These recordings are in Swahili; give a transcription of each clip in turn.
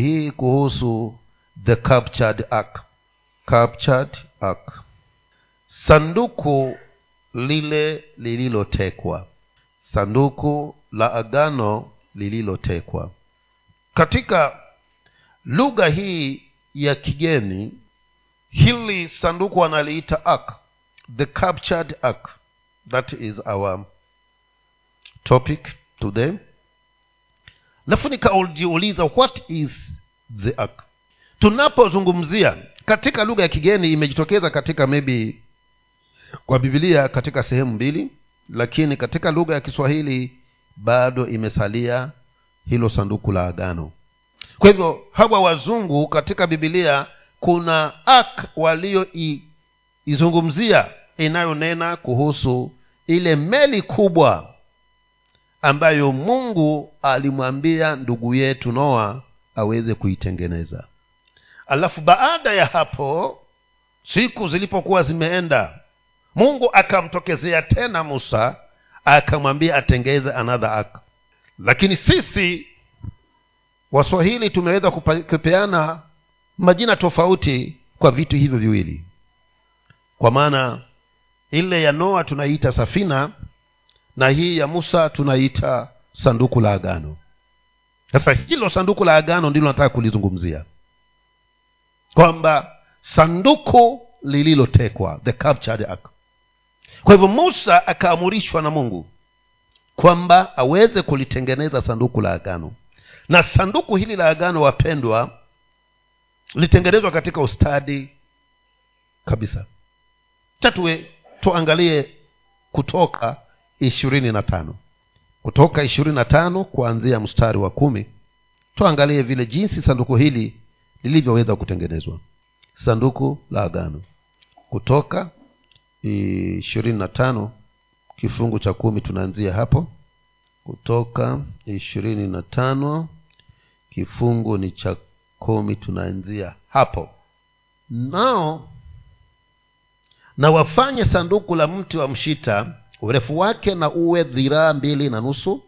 hii kuhusu the captured ark. Captured ark. Sanduku lile lililotekwa. Sanduku la agano lililotekwa. Katika lugha hii ya kigeni hili sanduku wanaliita ark. The captured ark. That is our topic today alafu nikajiuliza what is the ark? Tunapozungumzia katika lugha ya kigeni imejitokeza katika maybe kwa bibilia katika sehemu mbili lakini katika lugha ya kiswahili bado imesalia hilo sanduku la agano. Kwa hivyo hawa wazungu katika bibilia kuna ak walioizungumzia inayonena kuhusu ile meli kubwa ambayo mungu alimwambia ndugu yetu noa aweze kuitengeneza. Alafu baada ya hapo siku zilipokuwa zimeenda mungu akamtokezea tena musa akamwambia atengeze another ark. Lakini sisi waswahili tumeweza kupeana majina tofauti kwa vitu hivyo viwili. Kwa maana ile ya noa tunaiita safina na hii ya musa tunaita sanduku la agano. Sasa hilo sanduku la agano ndilo nataka kulizungumzia. Kwamba sanduku lililotekwa the ark. Kwa hivyo musa akaamurishwa na mungu kwamba aweze kulitengeneza sanduku la agano. Na sanduku hili la agano wapendwa litengenezwa katika ustadi kabisa. Chatue tuangalie kutoka ishirini na tano. Kutoka ishirini na tano kuanzia mstari wa kumi tuangalie vile jinsi sanduku hili lilivyoweza kutengenezwa. Sanduku la agano. Kutoka ishirini na tano kifungu cha kumi tunaanzia hapo. Kutoka ishirini na tano kifungu ni cha kumi tunaanzia hapo. Nao na wafanye sanduku la mti wa mshita urefu wake na uwe dhiraa mbili na nusu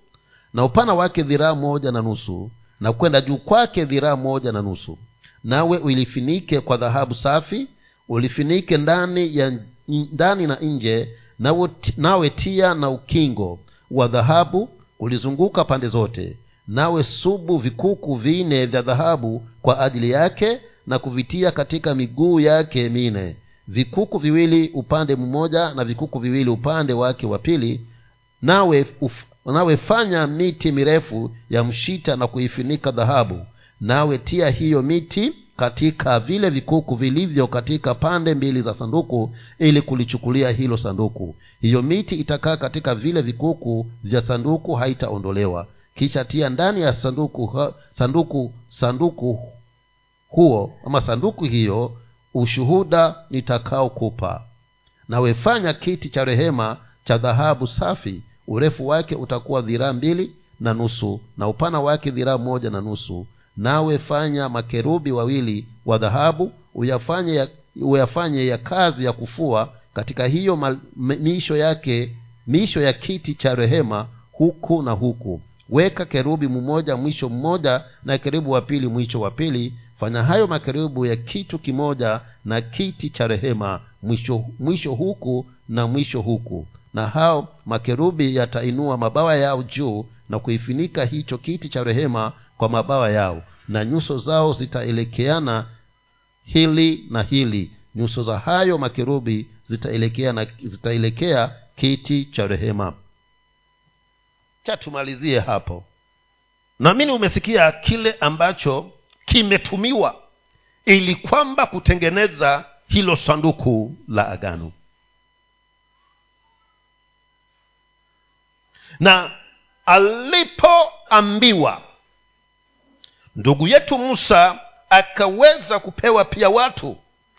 na upana wake dhiraa moja na nusu na kwenda juu kwake dhiraa moja na nusu. Nawe ulifinike kwa dhahabu safi ulifinike ndani ya ndani na nje nawe, tia na ukingo wa dhahabu ulizunguka pande zote. Nawe subu vikuku vinne vya dhahabu kwa ajili yake na kuvitia katika miguu yake mine vikuku viwili upande mmoja na vikuku viwili upande wake wa pili nawe uf, nawe fanya miti mirefu ya mshita na kuifunika dhahabu nawe tia hiyo miti katika vile vikuku vilivyo katika pande mbili za sanduku ili kulichukulia hilo sanduku. Hiyo miti itakaa katika vile vikuku vya sanduku haitaondolewa. Kisha tia ndani ya sanduku sanduku sanduku huo ama sanduku hiyo ushuhuda nitakaokupa. Nawefanya kiti cha rehema cha dhahabu safi urefu wake utakuwa dhiraa mbili na nusu na upana wake dhiraa moja na nusu. Nawe fanya makerubi wawili wa dhahabu uyafanye ya, uyafanye ya kazi ya kufua. Katika hiyo mal, miisho yake miisho ya kiti cha rehema huku na huku. Weka kerubi mmoja mwisho mmoja na kerubi wa pili mwisho wa pili fanya hayo makaribu ya kitu kimoja na kiti cha rehema mwisho mwisho huku na mwisho huku. Na hao makerubi yatainua mabawa yao juu na kuifinika hicho kiti cha rehema kwa mabawa yao. Na nyuso zao zitaelekeana hili na hili. Nyuso za hayo makerubi zitaelekea zitaelekea kiti cha rehema. Cha tumalizie hapo. Naamini umesikia kile ambacho kimetumiwa ili kwamba kutengeneza hilo sanduku la agano. Na alipoambiwa ndugu yetu musa akaweza kupewa pia watu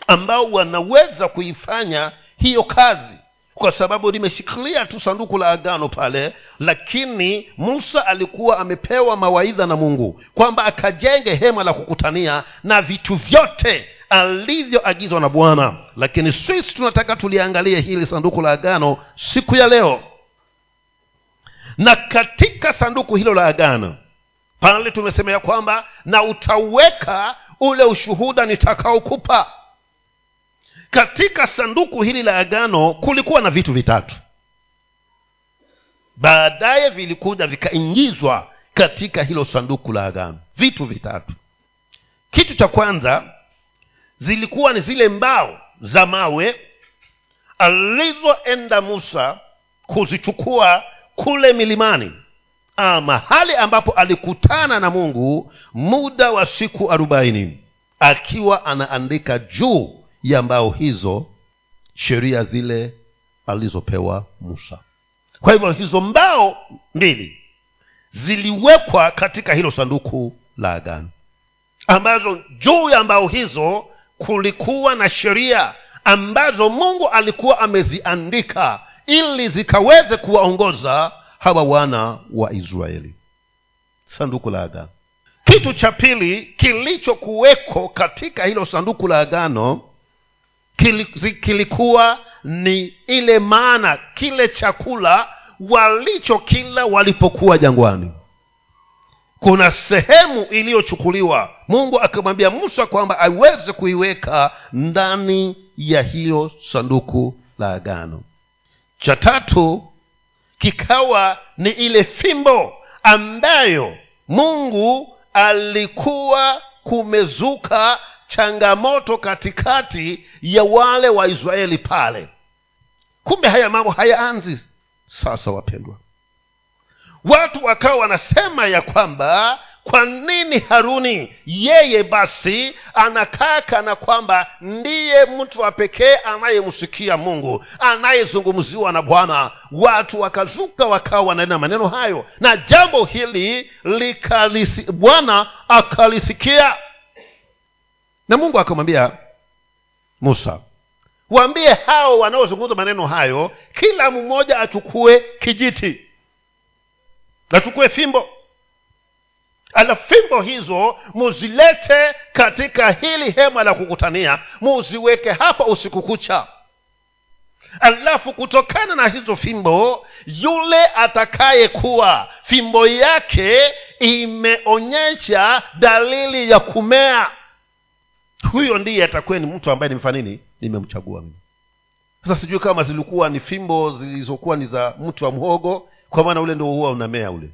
ambao wanaweza kuifanya hiyo kazi kwa sababu limeshikilia tu sanduku la agano pale lakini musa alikuwa amepewa mawaidha na mungu kwamba akajenge hema la kukutania na vitu vyote alivyoagizwa na bwana. Lakini sisi tunataka tuliangalie hili sanduku la agano siku ya leo. Na katika sanduku hilo la agano pale tumesema ya kwamba na utauweka ule ushuhuda nitakaokupa katika sanduku hili la agano kulikuwa na vitu vitatu. Baadaye vilikuja vikaingizwa katika hilo sanduku la agano. Vitu vitatu. Kitu cha kwanza zilikuwa ni zile mbao za mawe alizoenda musa kuzichukua kule milimani ah, mahali ambapo alikutana na mungu muda wa siku arobaini akiwa anaandika juu ya mbao hizo sheria zile alizopewa musa. Kwa hivyo hizo mbao mbili ziliwekwa katika hilo sanduku la agano ambazo juu ya mbao hizo kulikuwa na sheria ambazo mungu alikuwa ameziandika ili zikaweze kuwaongoza hawa wana wa israeli. Sanduku la agano. Kitu cha pili kilichokuweko katika hilo sanduku la agano kilikuwa ni ile maana kile chakula walichokila walipokuwa jangwani. Kuna sehemu iliyochukuliwa. Mungu akamwambia musa kwamba aweze kuiweka ndani ya hilo sanduku la agano. Cha tatu kikawa ni ile fimbo ambayo mungu alikuwa kumezuka changamoto katikati ya wale waisraeli pale. Kumbe haya mambo hayaanzi sasa wapendwa. Watu wakawa wanasema ya kwamba kwa nini haruni yeye basi anakaa kana kwamba ndiye mtu wa pekee anayemsikia mungu anayezungumziwa na bwana. Watu wakazuka wakawa wananena maneno hayo. Na jambo hili likalisi bwana akalisikia na mungu akamwambia musa waambie hao wanaozungumza maneno hayo kila mmoja achukue kijiti achukue fimbo. Ala fimbo hizo muzilete katika hili hema la kukutania muziweke hapa usiku kucha. Alafu kutokana na hizo fimbo yule atakayekuwa fimbo yake imeonyesha dalili ya kumea huyo ndiye atakuwa ni mtu ambaye nimefanya nini? Nimemchagua mimi. Sasa sijui kama zilikuwa ni fimbo zilizokuwa ni za mtu wa mhogo kwa maana ule ndo huwa unamea ule.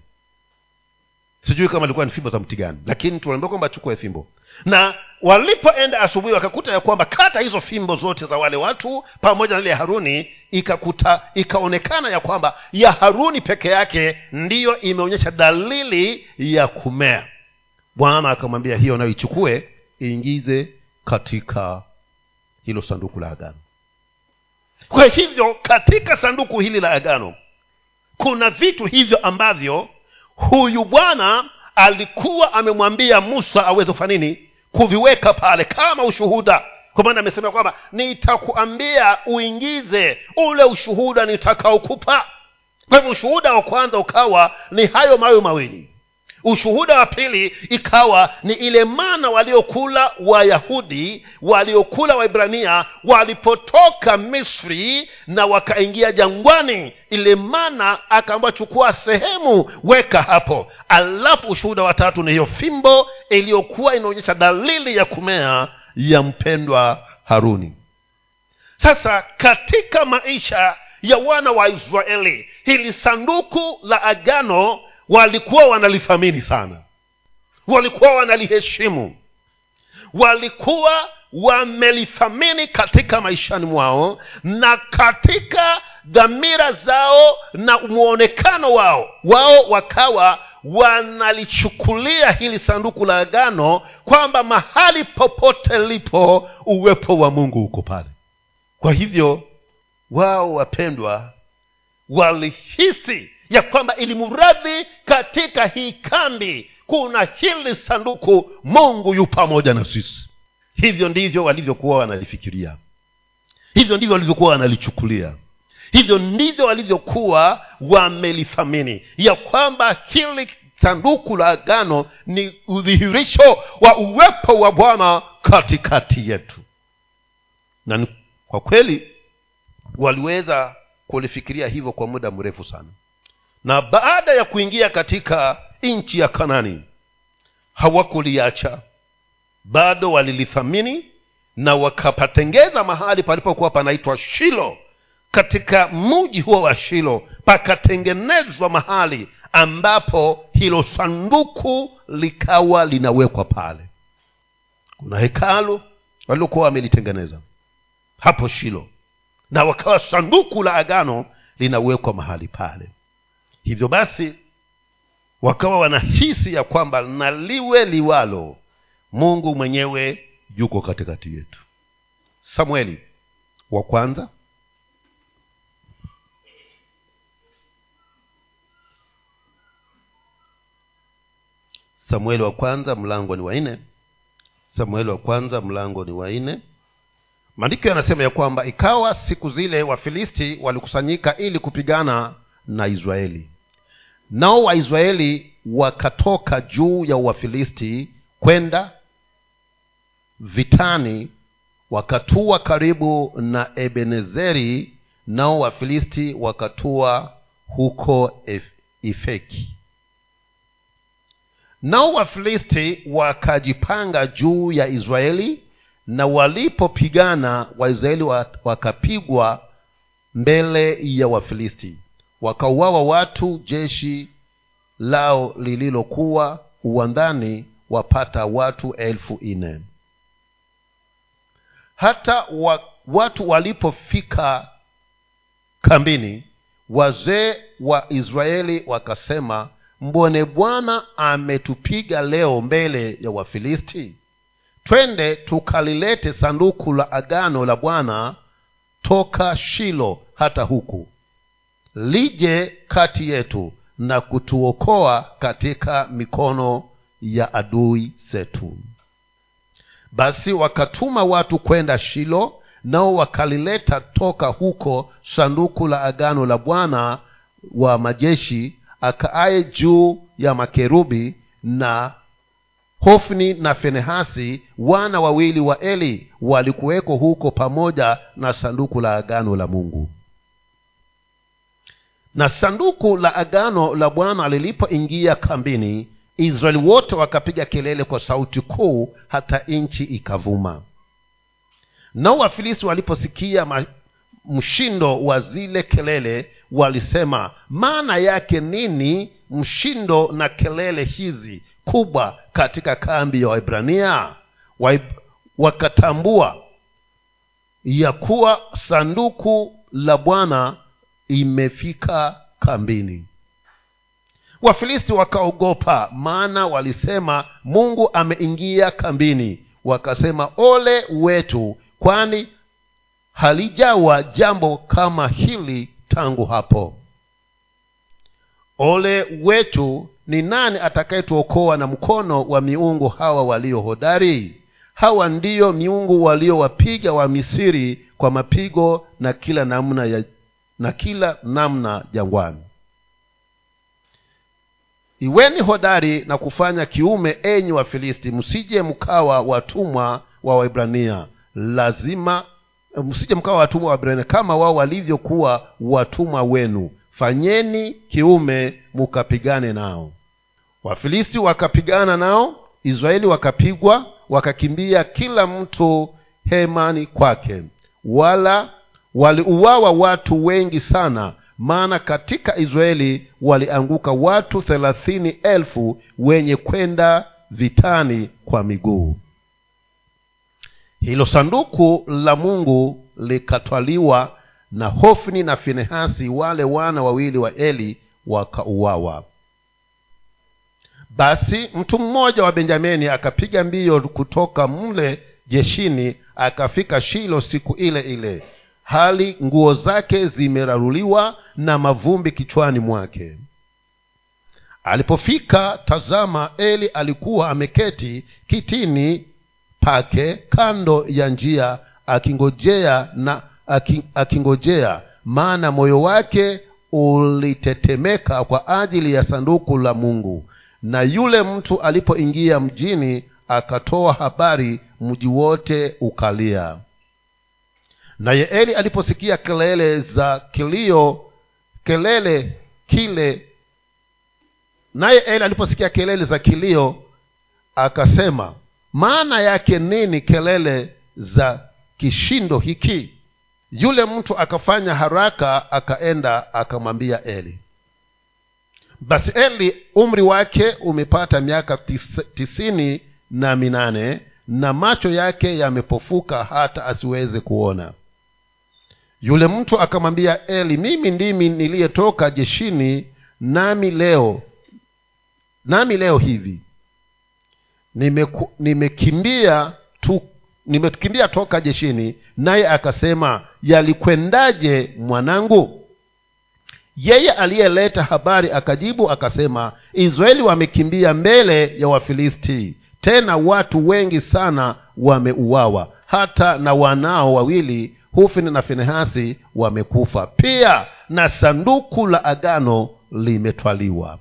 Sijui kama ilikuwa ni fimbo za mti gani lakini tunaambia kwamba achukue fimbo. Na walipoenda asubuhi wakakuta ya kwamba kata hizo fimbo zote za wale watu pamoja na ile haruni ikakuta ikaonekana ya kwamba ya haruni peke yake ndiyo imeonyesha dalili ya kumea. Bwana akamwambia hiyo nayo ichukue iingize katika hilo sanduku la agano. Kwa hivyo katika sanduku hili la agano kuna vitu hivyo ambavyo huyu bwana alikuwa amemwambia musa aweze kufanya kuviweka pale kama ushuhuda. Kwa maana amesema kwamba nitakuambia uingize ule ushuhuda nitakaokupa kwa hivyo ushuhuda wa kwanza ukawa ni hayo mayo mawili ushuhuda wa pili ikawa ni ile mana waliokula wayahudi waliokula waibrania walipotoka misri na wakaingia jangwani. Ile mana akaamba chukua sehemu weka hapo. Alafu ushuhuda wa tatu ni hiyo fimbo iliyokuwa inaonyesha dalili ya kumea ya mpendwa haruni. Sasa katika maisha ya wana wa israeli hili sanduku la agano walikuwa wanalithamini sana. Walikuwa wanaliheshimu. Walikuwa wamelithamini katika maishani mwao na katika dhamira zao na mwonekano wao. Wao wakawa wanalichukulia hili sanduku la agano kwamba mahali popote lipo uwepo wa mungu uko pale. Kwa hivyo wao wapendwa walihisi ya kwamba ili mradhi katika hii kambi kuna hili sanduku mungu yu pamoja na sisi. Hivyo ndivyo walivyokuwa wanalifikiria. Hivyo ndivyo walivyokuwa wanalichukulia. Hivyo ndivyo walivyokuwa wamelithamini ya kwamba hili sanduku la agano ni udhihirisho wa uwepo wa bwana katikati yetu. Na kwa kweli waliweza kulifikiria hivyo kwa muda mrefu sana na baada ya kuingia katika nchi ya kanani hawakuliacha. Bado walilithamini na wakapatengeza mahali palipokuwa panaitwa shilo. Katika mji huo wa shilo pakatengenezwa mahali ambapo hilo sanduku likawa linawekwa pale. Kuna hekalu waliokuwa wamelitengeneza hapo shilo. Na wakawa sanduku la agano linawekwa mahali pale hivyo basi wakawa wanahisi ya kwamba na liwe liwalo mungu mwenyewe yuko katikati yetu. Samueli wa kwanza. Samueli wa kwanza mlango ni wanne samueli wa kwanza mlango ni wanne maandiko yanasema ya kwamba ikawa siku zile wafilisti walikusanyika ili kupigana na israeli nao waisraeli wakatoka juu ya wafilisti kwenda vitani wakatua karibu na ebenezeri nao wafilisti wakatua huko ifeki. Nao wafilisti wakajipanga juu ya israeli na walipopigana waisraeli wakapigwa mbele ya wafilisti wakauawa watu jeshi lao lililokuwa uwandani wapata watu elfu nne hata wa, watu walipofika kambini wazee wa israeli wakasema mbone bwana ametupiga leo mbele ya wafilisti? Twende tukalilete sanduku la agano la bwana toka shilo hata huku lije kati yetu na kutuokoa katika mikono ya adui zetu. Basi wakatuma watu kwenda shilo nao wakalileta toka huko sanduku la agano la bwana wa majeshi akaaye juu ya makerubi na hofni na fenehasi wana wawili wa eli walikuweko huko pamoja na sanduku la agano la mungu na sanduku la agano la bwana lilipoingia kambini israeli wote wakapiga kelele kwa sauti kuu hata nchi ikavuma. Nao wafilisi waliposikia mshindo wa zile kelele walisema maana yake nini mshindo na kelele hizi kubwa katika kambi ya waibrania wakatambua ya kuwa sanduku la bwana imefika kambini. Wafilisti wakaogopa maana walisema mungu ameingia kambini. Wakasema ole wetu kwani halijawa jambo kama hili tangu hapo. Ole wetu ni nani atakayetuokoa na mkono wa miungu hawa walio hodari? Hawa ndiyo miungu waliowapiga wa misiri kwa mapigo na kila namna ya na kila namna jangwani. Iweni hodari na kufanya kiume enyi wafilisti msije mkawa watumwa wa waibrania lazima msije mkawa watumwa wa waibrania kama wao walivyokuwa watumwa wenu. Fanyeni kiume mukapigane nao. Wafilisti wakapigana nao israeli wakapigwa wakakimbia kila mtu hemani kwake. Wala waliuawa watu wengi sana maana katika israeli walianguka watu thelathini elfu wenye kwenda vitani kwa miguu. Hilo sanduku la mungu likatwaliwa na hofni na finehasi wale wana wawili wa eli wakauawa. Basi mtu mmoja wa benjamini akapiga mbio kutoka mle jeshini akafika shilo siku ile ile hali nguo zake zimeraruliwa na mavumbi kichwani mwake. Alipofika tazama eli alikuwa ameketi kitini pake kando ya njia akingojea na akingojea maana moyo wake ulitetemeka kwa ajili ya sanduku la mungu. Na yule mtu alipoingia mjini akatoa habari mji wote ukalia naye eli aliposikia kelele za kilio kelele kile naye eli aliposikia kelele za kilio akasema maana yake nini kelele za kishindo hiki? Yule mtu akafanya haraka akaenda akamwambia eli basi eli umri wake umepata miaka tis, tisini na minane na macho yake yamepofuka hata asiweze kuona yule mtu akamwambia eli mimi ndimi niliyetoka jeshini nami leo nami leo hivi. Nimeku, nimekimbia tu nimekimbia toka jeshini naye akasema yalikwendaje mwanangu? Yeye aliyeleta habari akajibu akasema israeli wamekimbia mbele ya wafilisti tena watu wengi sana wameuawa hata na wanao wawili hufini na finehasi wamekufa. Pia na sanduku la agano limetwaliwa.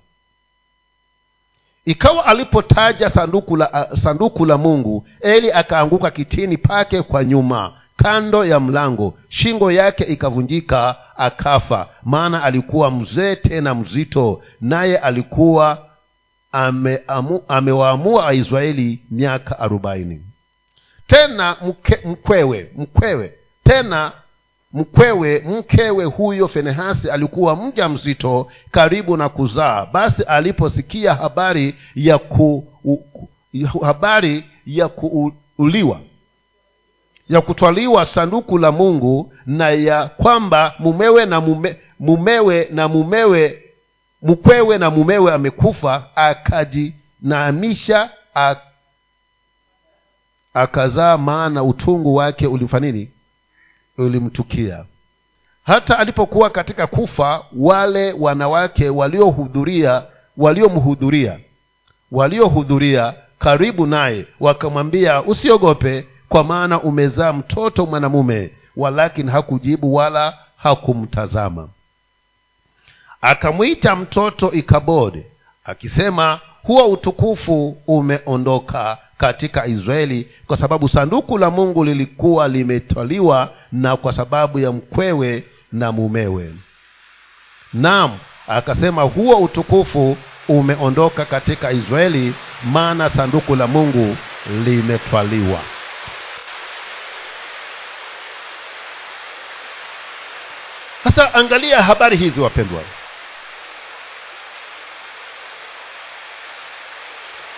Ikawa alipotaja sanduku la sanduku la mungu eli akaanguka kitini pake kwa nyuma kando ya mlango. Shingo yake ikavunjika akafa. Maana alikuwa mzee tena mzito naye alikuwa amewaamua ame waisraeli miaka arobaini. Tena mke, mkwewe mkwewe tena mkwewe mkewe huyo fenehasi alikuwa mja mzito karibu na kuzaa. Basi aliposikia habari ya ku, u, habari ya kuuliwa ya kutwaliwa sanduku la mungu na ya kwamba mumewe na mume, mumewe na mumewe mkwewe na mumewe amekufa akajinaamisha akazaa maana utungu wake ulimfanini ulimtukia. Hata alipokuwa katika kufa wale wanawake waliohudhuria waliomhudhuria waliohudhuria karibu naye wakamwambia usiogope kwa maana umezaa mtoto mwanamume. Walakini hakujibu wala hakumtazama. Akamwita mtoto ikabode akisema huo utukufu umeondoka katika israeli kwa sababu sanduku la mungu lilikuwa limetwaliwa na kwa sababu ya mkwewe na mumewe. Naam akasema huo utukufu umeondoka katika israeli maana sanduku la mungu limetwaliwa. Sasa angalia habari hizi wapendwa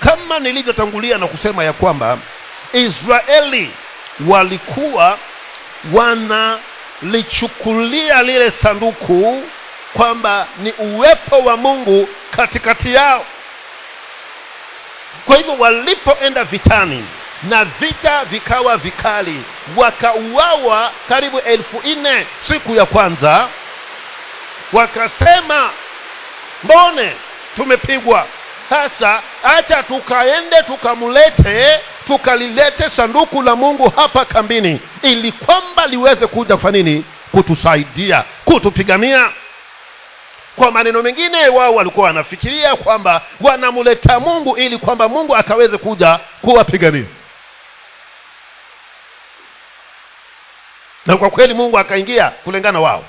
kama nilivyotangulia na kusema ya kwamba israeli walikuwa wanalichukulia lile sanduku kwamba ni uwepo wa mungu katikati yao. Kwa hivyo walipoenda vitani na vita vikawa vikali wakauawa karibu elfu nne siku ya kwanza wakasema mbone tumepigwa sasa hata tukaende tukamlete tukalilete sanduku la mungu hapa kambini ili kwamba liweze kuja kufanya nini? Kutusaidia kutupigania. Kwa maneno mengine wao walikuwa wanafikiria kwamba wanamleta mungu ili kwamba mungu akaweze kuja kuwapigania na kwa kweli mungu akaingia kulingana wao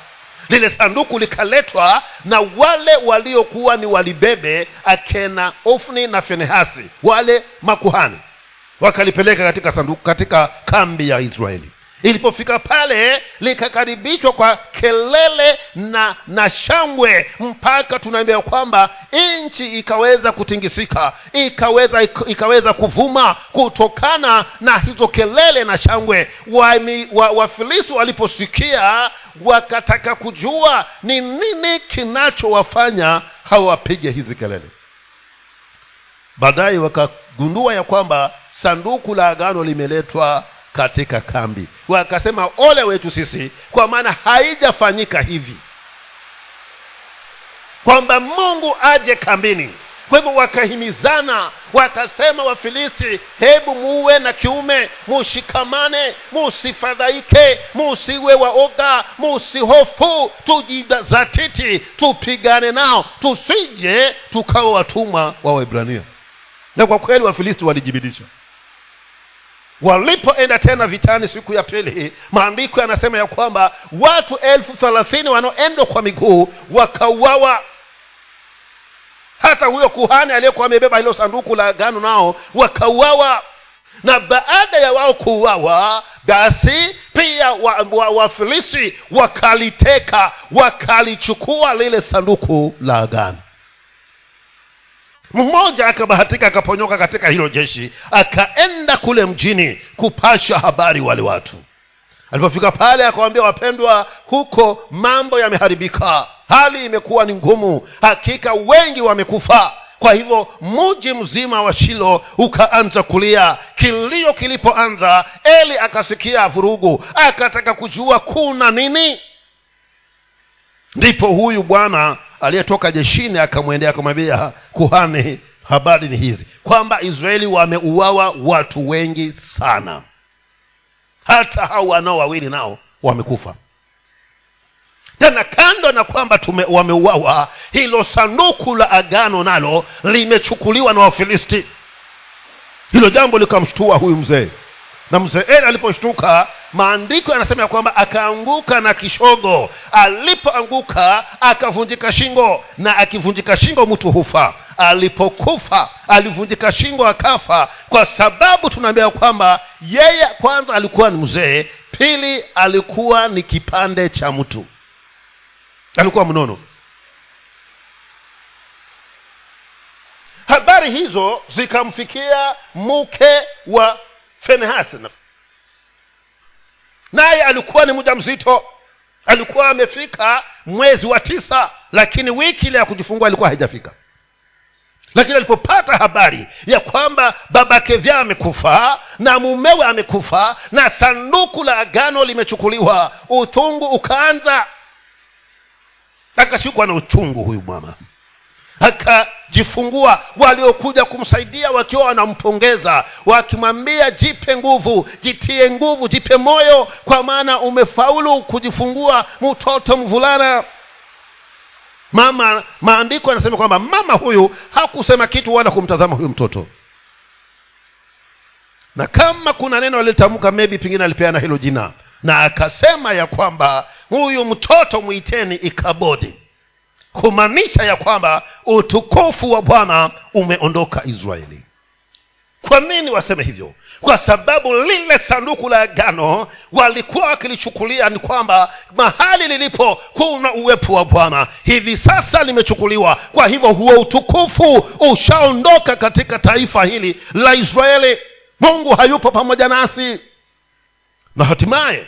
lile sanduku likaletwa na wale waliokuwa ni walibebe akena ofni na fenehasi wale makuhani. Wakalipeleka katika sanduku katika kambi ya israeli. Ilipofika pale likakaribishwa kwa kelele na na shangwe mpaka tunaambia kwamba nchi ikaweza kutingisika ikaweza ikaweza kuvuma kutokana na hizo kelele na shangwe. Wafilisi wa, wa waliposikia wakataka kujua ni nini kinachowafanya hawapige hizi kelele. Baadaye wakagundua ya kwamba sanduku la agano limeletwa katika kambi. Wakasema ole wetu sisi kwa maana haijafanyika hivi. Kwamba mungu aje kambini kwa hivyo wakahimizana wakasema wafilisti hebu muwe na kiume mushikamane musifadhaike musiwe waoga musihofu tujizatiti tupigane nao tusije tukawa watumwa wa waibrania na kwa kweli wafilisti walijibidisha walipoenda tena vitani siku ya pili maandiko yanasema ya kwamba watu elfu thelathini wanaoendwa kwa miguu wakauawa hata huyo kuhani aliyekuwa amebeba hilo sanduku la gano nao wakauawa. Na baada ya wao kuuawa basi pia wafilisi wa, wa wakaliteka wakalichukua lile sanduku la agano. Mmoja akabahatika akaponyoka katika hilo jeshi akaenda kule mjini kupasha habari wale watu alipofika pale akawambia wapendwa huko mambo yameharibika. Hali imekuwa ni ngumu. Hakika wengi wamekufa. Kwa hivyo muji mzima wa shilo ukaanza kulia. Kilio kilipoanza eli akasikia vurugu. Akataka kujua kuna nini. Ndipo huyu bwana aliyetoka jeshini akamwendea akamwambia kuhani habari ni hizi. Kwamba israeli wameuawa watu wengi sana hata hao wanao wawili nao wamekufa. Tena kando na kwamba wameuawa hilo sanduku la agano nalo limechukuliwa na wafilisti. Hilo jambo likamshtua huyu mzee na mzeeli aliposhtuka maandiko yanasema ya kwamba akaanguka na kishogo. Alipoanguka akavunjika shingo. Na akivunjika shingo mtu hufa. Alipokufa alivunjika shingo akafa. Kwa sababu tunaambia kwamba yeye kwanza alikuwa ni mzee pili alikuwa ni kipande cha mtu. Alikuwa mnono. Habari hizo zikamfikia mke wa fenehasi naye alikuwa ni muda mzito alikuwa amefika mwezi wa tisa lakini wiki ile ya kujifungua alikuwa haijafika. Lakini alipopata habari ya kwamba babake vya amekufa na mumewe amekufa na sanduku la agano limechukuliwa uthungu ukaanza. Akashikwa na uchungu huyu mama akajifungua. Waliokuja kumsaidia wakiwa wanampongeza wakimwambia jipe nguvu jitie nguvu jipe moyo kwa maana umefaulu kujifungua mtoto mvulana. Mama maandiko yanasema kwamba mama huyu hakusema kitu wala kumtazama huyu mtoto. Na kama kuna neno alitamka maybe pengine alipeana hilo jina. Na akasema ya kwamba huyu mtoto mwiteni ikabodi kumaanisha ya kwamba utukufu wa bwana umeondoka israeli. Kwa nini waseme hivyo? Kwa sababu lile sanduku la agano walikuwa wakilichukulia ni kwamba mahali lilipo kuna uwepo wa bwana. Hivi sasa limechukuliwa. Kwa hivyo huo utukufu ushaondoka katika taifa hili la israeli. Mungu hayupo pamoja nasi. Na hatimaye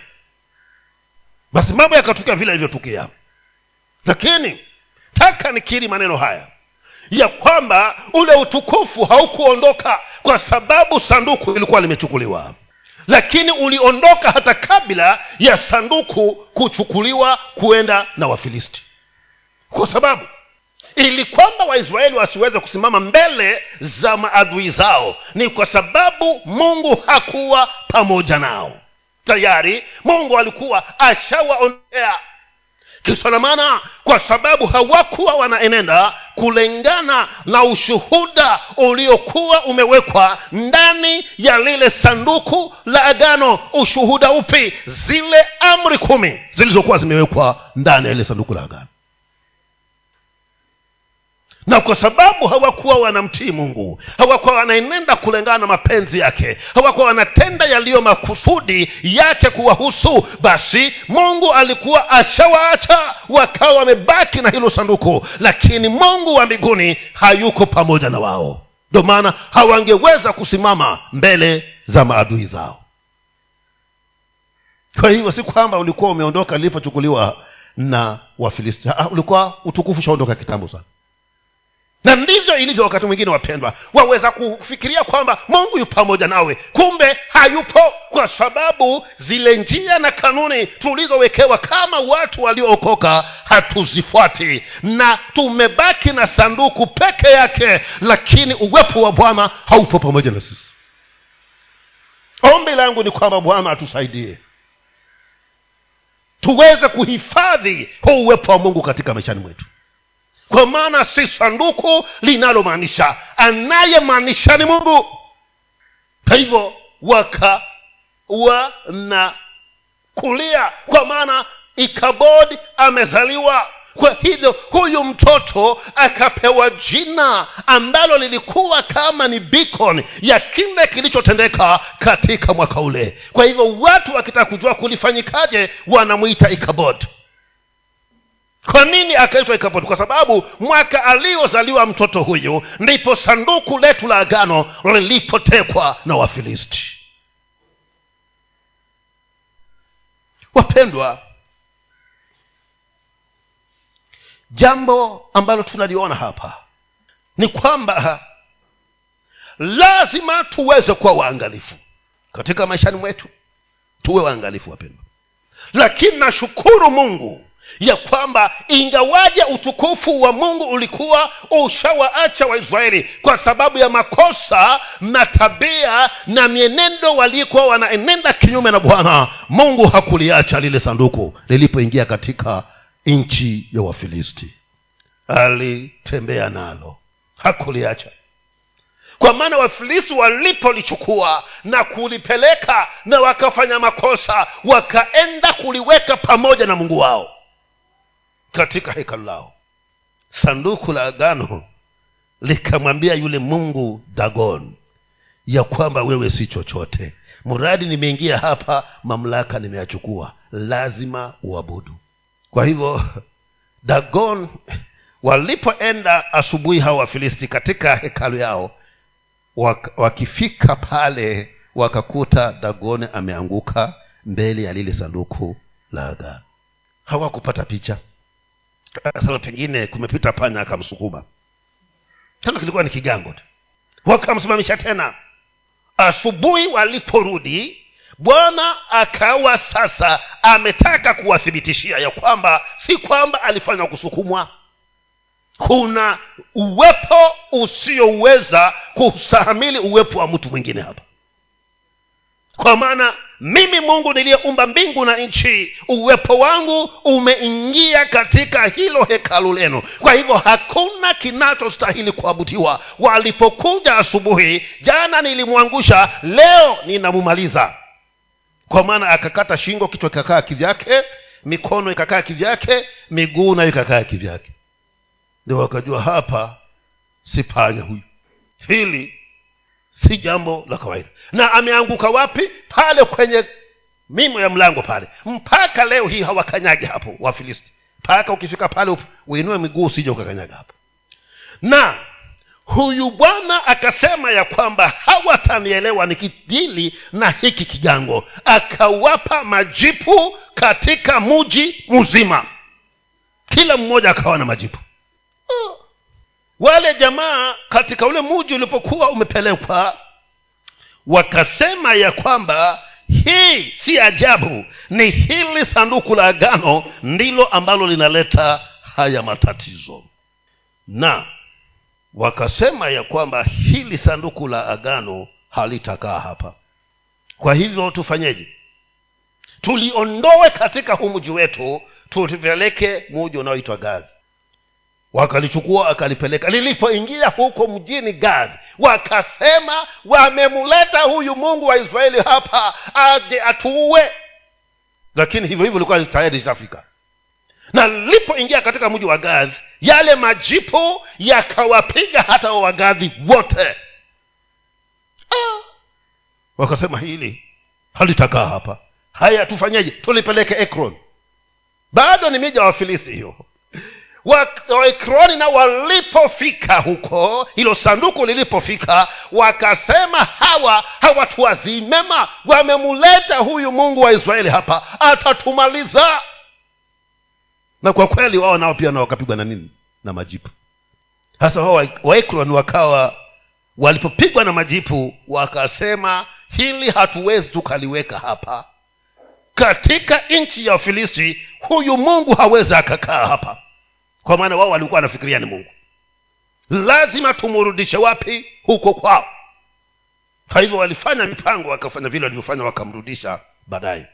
basi mambo yakatukia vile ilivyotukia lakini taka nikiri maneno haya. Ya kwamba ule utukufu haukuondoka kwa sababu sanduku lilikuwa limechukuliwa. Lakini uliondoka hata kabla ya sanduku kuchukuliwa kuenda na wafilisti. Kwa sababu ili kwamba waisraeli wasiweze kusimama mbele za maadui zao ni kwa sababu mungu hakuwa pamoja nao. Tayari mungu alikuwa ashawaondea kisa na maana kwa sababu hawakuwa wanaenenda kulingana na ushuhuda uliokuwa umewekwa ndani ya lile sanduku la agano. Ushuhuda upi? Zile amri kumi zilizokuwa zimewekwa ndani ya lile sanduku la agano na kwa sababu hawakuwa wanamtii mungu hawakuwa wanaenenda kulingana na mapenzi yake hawakuwa wanatenda yaliyo makusudi yake kuwahusu basi mungu alikuwa ashawaacha wakawa wamebaki na hilo sanduku lakini mungu wa mbinguni hayuko pamoja na wao. Ndio maana hawangeweza kusimama mbele za maadui zao. Kwa hivyo si kwamba ulikuwa umeondoka lilipochukuliwa na wafilisti. Ulikuwa utukufu ushaondoka kitambo sana na ndivyo ilivyo wakati mwingine wapendwa. Waweza kufikiria kwamba mungu yu pamoja nawe. Kumbe hayupo kwa sababu zile njia na kanuni tulizowekewa kama watu waliookoka hatuzifuati. Na tumebaki na sanduku peke yake lakini uwepo wa bwana haupo pamoja na sisi. Ombi langu ni kwamba bwana atusaidie. Tuweze kuhifadhi huu uwepo wa mungu katika maishani mwetu kwa maana si sanduku linalomaanisha anayemaanisha ni mungu. Kwa hivyo wakawa na kulia. Kwa maana ikabodi amezaliwa. Kwa hivyo huyu mtoto akapewa jina ambalo lilikuwa kama ni beacon ya kile kilichotendeka katika mwaka ule. Kwa hivyo watu wakitaka kujua kulifanyikaje wanamwita ikabod kwa nini akaitwa ikabod kwa sababu mwaka aliozaliwa mtoto huyu ndipo sanduku letu la agano lilipotekwa na wafilisti. Wapendwa jambo ambalo tunaliona hapa ni kwamba lazima tuweze kuwa waangalifu katika maishani mwetu. Tuwe waangalifu wapendwa. Lakini nashukuru mungu ya kwamba ingawaje utukufu wa mungu ulikuwa ushawaacha waisraeli kwa sababu ya makosa na tabia na mienendo walikuwa wanaenenda kinyume na bwana mungu hakuliacha lile sanduku lilipoingia katika nchi ya wafilisti. Alitembea nalo hakuliacha. Kwa maana wafilisti walipolichukua na kulipeleka na wakafanya makosa wakaenda kuliweka pamoja na mungu wao katika hekalu lao. Sanduku la agano likamwambia yule mungu dagon ya kwamba wewe si chochote. Mradi nimeingia hapa mamlaka nimeyachukua. Lazima uabudu. Kwa hivyo dagon walipoenda asubuhi hawa wafilisti katika hekalu yao wakifika pale wakakuta dagoni ameanguka mbele ya lile sanduku la agano. Hawakupata picha sasa pengine kumepita panya akamsukuma. Tena kilikuwa ni kigango wakamsimamisha tena. Asubuhi waliporudi bwana akawa sasa ametaka kuwathibitishia ya kwamba si kwamba alifanywa kusukumwa. Kuna uwepo usioweza kustahamili uwepo wa mtu mwingine hapa. Kwa maana mimi mungu niliyeumba mbingu na nchi uwepo wangu umeingia katika hilo hekalu lenu. Kwa hivyo hakuna kinachostahili kuabudiwa walipokuja asubuhi jana nilimwangusha leo ninamumaliza. Kwa maana akakata shingo kichwa kikakaa kivyake mikono ikakaa kivyake miguu nayo ikakaa kivyake. Ndio wakajua hapa si panya huyu. Hili si jambo la kawaida. Na ameanguka wapi? Pale kwenye mimo ya mlango pale. Mpaka leo hii hawakanyagi hapo wafilisti. Mpaka ukifika pale uinue miguu usije ukakanyaga hapo. Na huyu bwana akasema ya kwamba hawatanielewa nikidili na hiki kigango. Akawapa majipu katika muji mzima. Kila mmoja akawa na majipu wale jamaa katika ule muji ulipokuwa umepelekwa wakasema ya kwamba hii si ajabu ni hili sanduku la agano ndilo ambalo linaleta haya matatizo. Na wakasema ya kwamba hili sanduku la agano halitakaa hapa. Kwa hivyo tufanyeje? Tuliondoe katika huu mji wetu tupeleke muji unaoitwa gadhi wakalichukua akalipeleka. Lilipoingia huko mjini gadhi wakasema wamemleta huyu mungu wa israeli hapa aje atuue. Lakini hivyo hivyo ilikuwa tayari ishafika na lilipoingia katika mji wa gadhi yale majipu yakawapiga hata wagadhi wote. Ah. wakasema hili halitakaa hapa. Haya tufanyeje? Tulipeleke ekron. Bado ni mija wa filisti hiyo waekroni na walipofika huko hilo sanduku lilipofika wakasema hawa hawatuwazimema wamemleta huyu mungu wa israeli hapa atatumaliza. Na kwa kweli wao nao pia na wakapigwa na nini? Na majipu. Hasa wao waekroni wakawa walipopigwa na majipu wakasema hili hatuwezi tukaliweka hapa. Katika nchi ya filisti huyu mungu hawezi akakaa hapa kwa maana wao walikuwa wanafikiria ni mungu. Lazima tumurudishe wapi? Huko kwao. Kwa hivyo walifanya mipango wakafanya vile walivyofanya wakamrudisha baadaye.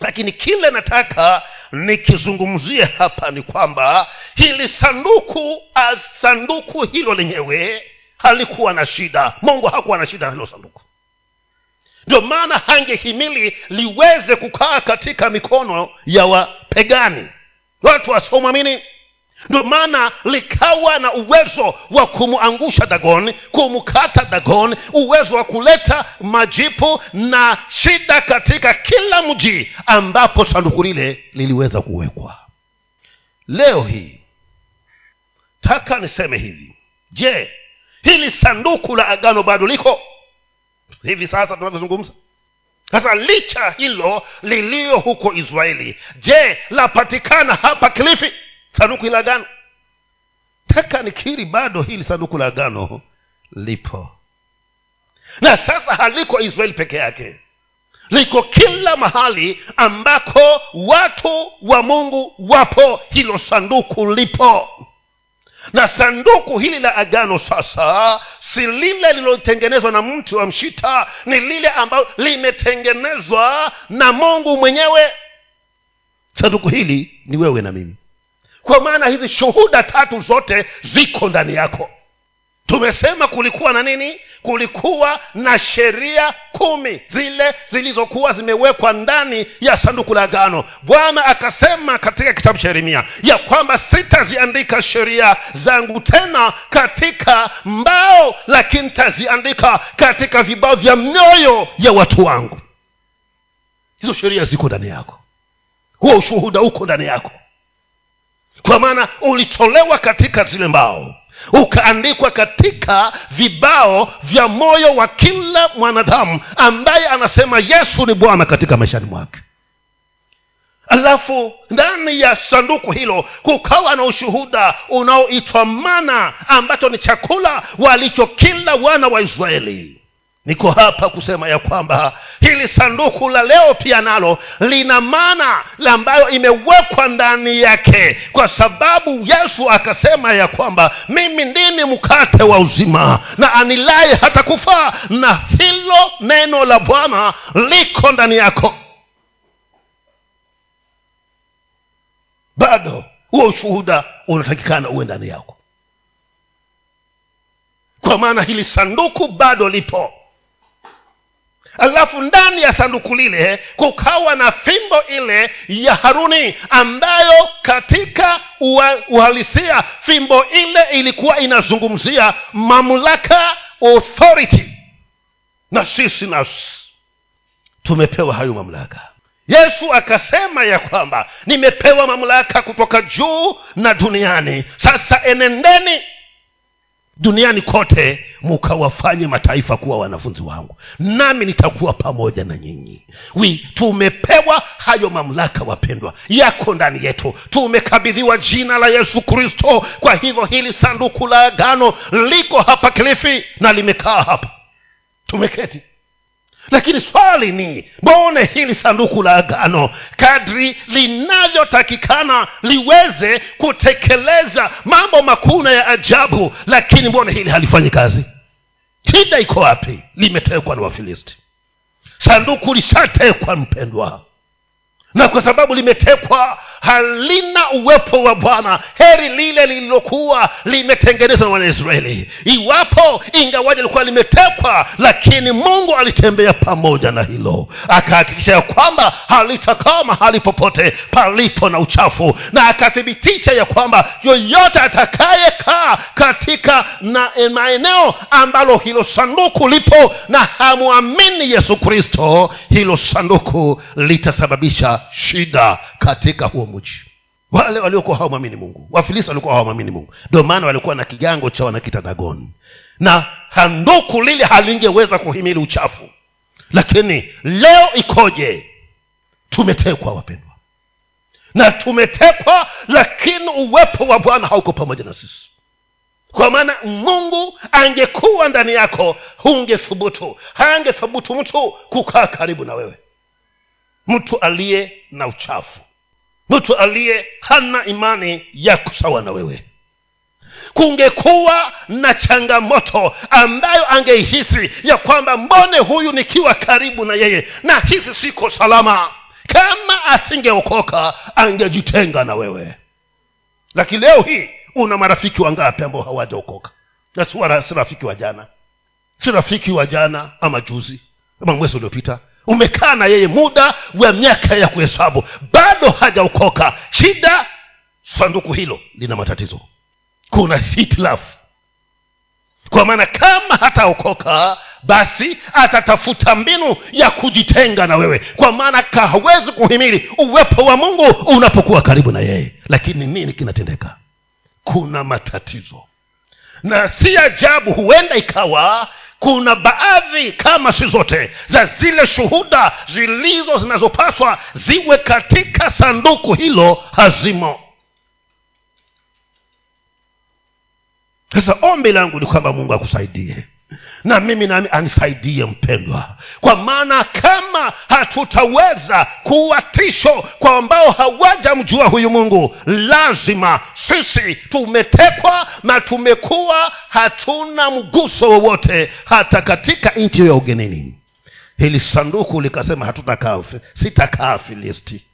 Lakini kile nataka nikizungumzie hapa ni kwamba hili sanduku sanduku hilo lenyewe halikuwa na shida. Mungu hakuwa na shida hilo sanduku. Ndio maana hangehimili liweze kukaa katika mikono ya wapegani. Watu wasiomwamini ndio maana likawa na uwezo wa kumwangusha dagon kumkata dagon uwezo wa kuleta majipu na shida katika kila mji ambapo sanduku lile liliweza kuwekwa. Leo hii taka niseme hivi. Je hili sanduku la agano bado liko? Hivi sasa tunavyozungumza. Sasa licha hilo liliyo huko israeli je lapatikana hapa kilifi sanduku la agano. Taka nikiri bado hili sanduku la agano lipo. Na sasa haliko israeli peke yake. Liko kila mahali ambako watu wa mungu wapo hilo sanduku lipo. Na sanduku hili la agano sasa si lile lililotengenezwa na mti wa mshita ni lile ambalo limetengenezwa na mungu mwenyewe. Sanduku hili ni wewe na mimi kwa maana hizi shuhuda tatu zote ziko ndani yako. Tumesema kulikuwa na nini? Kulikuwa na sheria kumi zile zilizokuwa zimewekwa ndani ya sanduku la gano bwana akasema katika kitabu cha yeremia ya kwamba sitaziandika sheria zangu tena katika mbao lakini taziandika katika vibao vya mioyo ya watu wangu. Hizo sheria ziko ndani yako. Huo ushuhuda uko ndani yako kwa maana ulitolewa katika zile mbao. Ukaandikwa katika vibao vya moyo wa kila mwanadamu ambaye anasema yesu ni bwana katika maishani mwake. Alafu ndani ya sanduku hilo kukawa na ushuhuda unaoitwa mana ambacho ni chakula walichokila wana wa israeli niko hapa kusema ya kwamba hili sanduku la leo pia nalo lina maana ambayo imewekwa ndani yake kwa sababu yesu akasema ya kwamba mimi ndini mkate wa uzima na anilaye hata kufaa na hilo neno la bwana liko ndani yako. Bado huo ushuhuda unatakikana uwe ndani yako. Kwa maana hili sanduku bado lipo alafu ndani ya sanduku lile kukawa na fimbo ile ya haruni ambayo katika uhalisia fimbo ile ilikuwa inazungumzia mamlaka authority. Na sisi nasi tumepewa hayo mamlaka. Yesu akasema ya kwamba nimepewa mamlaka kutoka juu na duniani. Sasa enendeni duniani kote mukawafanye mataifa kuwa wanafunzi wangu. Nami nitakuwa pamoja na nyinyi. Wi tumepewa hayo mamlaka wapendwa yako ndani yetu. Tumekabidhiwa jina la yesu kristo. Kwa hivyo hili sanduku la agano liko hapa kilifi na limekaa hapa. Tumeketi lakini swali ni mbone hili sanduku la agano kadri linavyotakikana liweze kutekeleza mambo makuna ya ajabu lakini mbone hili halifanyi kazi? Shida iko wapi? Limetekwa na wafilisti. Sanduku lishatekwa mpendwa. Na kwa sababu limetekwa halina uwepo wa bwana. Heri lile lililokuwa limetengenezwa na wanaisraeli iwapo ingawaji likuwa limetekwa lakini mungu alitembea pamoja na hilo. Akahakikisha ya kwamba halitakaa mahali popote palipo na uchafu. Na akathibitisha ya kwamba yoyote atakayekaa katika na maeneo ambalo hilo sanduku lipo na hamwamini yesu kristo hilo sanduku litasababisha shida katika huo mji. Wale waliokuwa hawamwamini mungu wafilisi walikuwa hawamwamini mungu. Ndio maana walikuwa na kigango cha wanakita dagoni na handuku lile halingeweza kuhimili uchafu. Lakini leo ikoje? Tumetekwa wapendwa. Na tumetekwa lakini uwepo wa bwana hauko pamoja na sisi. Kwa maana mungu angekuwa ndani yako hungethubutu. Hangethubutu mtu kukaa karibu na wewe. Mtu aliye na uchafu mtu aliye hana imani ya kusawa na wewe. Kungekuwa na changamoto ambayo angeihisi ya kwamba mbone huyu nikiwa karibu na yeye na hisi siko salama. Kama asingeokoka angejitenga na wewe. Lakini leo hii una marafiki wangapi ambao hawajaokoka? Na si rafiki wa jana? Si rafiki wa jana ama juzi ama mwezi uliopita umekaa na yeye muda wa miaka ya kuhesabu. Bado hajaokoka. Shida sanduku hilo lina matatizo. Kuna hitilafu. Kwa maana kama hataokoka basi atatafuta mbinu ya kujitenga na wewe. Kwa maana hawezi kuhimili uwepo wa mungu unapokuwa karibu na yeye. Lakini nini kinatendeka? Kuna matatizo. Na si ajabu huenda ikawa kuna baadhi kama si zote za zile shuhuda zilizo zinazopaswa ziwe katika sanduku hilo hazimo. Sasa ombi langu ni kwamba mungu akusaidie na mimi nami anisaidie mpendwa. Kwa maana kama hatutaweza kuwa tisho kwa ambao hawajamjua huyu mungu lazima sisi tumetekwa na tumekuwa hatuna mguso wowote hata katika nchi ya ugenini. Hili sanduku likasema hatutakaa sitakaa filisti.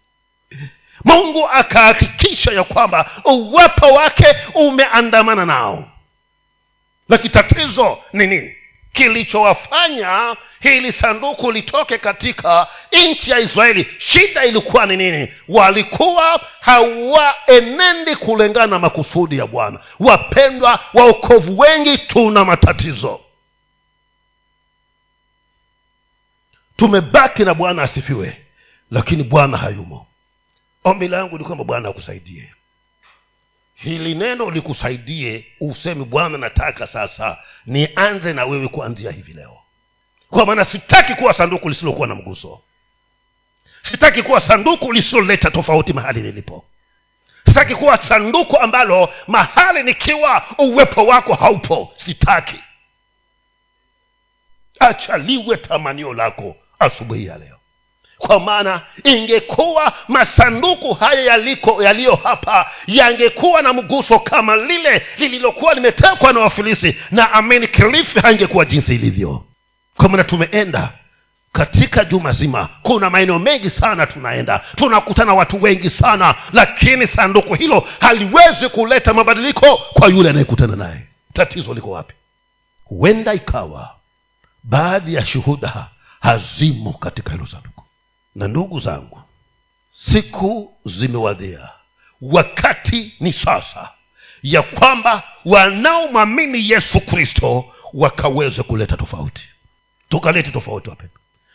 Mungu akahakikisha ya kwamba uwepo wake umeandamana nao. Lakini tatizo ni nini kilichowafanya hili sanduku litoke katika nchi ya israeli. Shida ilikuwa ni nini? Walikuwa hawaenendi kulingana na makusudi ya bwana. Wapendwa waokovu wengi tuna matatizo. Tumebaki na bwana asifiwe lakini bwana hayumo. Ombi langu ni kwamba bwana akusaidie hili neno likusaidie useme bwana nataka sasa nianze na wewe kuanzia hivi leo. Kwa maana sitaki kuwa sanduku lisilokuwa na mguso. Sitaki kuwa sanduku lisiloleta tofauti mahali lilipo sitaki kuwa sanduku ambalo mahali nikiwa uwepo wako haupo. Sitaki. Achaliwe tamanio lako asubuhi ya leo kwa maana ingekuwa masanduku haya yaliko yaliyo hapa yangekuwa na mguso kama lile lililokuwa limetekwa na wafilisi. Na amini kilifi haingekuwa jinsi ilivyo. Kwa maana tumeenda katika juma zima. Kuna maeneo mengi sana tunaenda. Tunakutana watu wengi sana. Lakini sanduku hilo haliwezi kuleta mabadiliko kwa yule anayekutana naye. Tatizo liko wapi? Huenda ikawa baadhi ya shuhuda hazimo katika hilo sanduku na ndugu zangu siku zimewadhia wakati ni sasa ya kwamba wanaomwamini yesu kristo wakaweze kuleta tofauti. Tukalete tofauti wapenda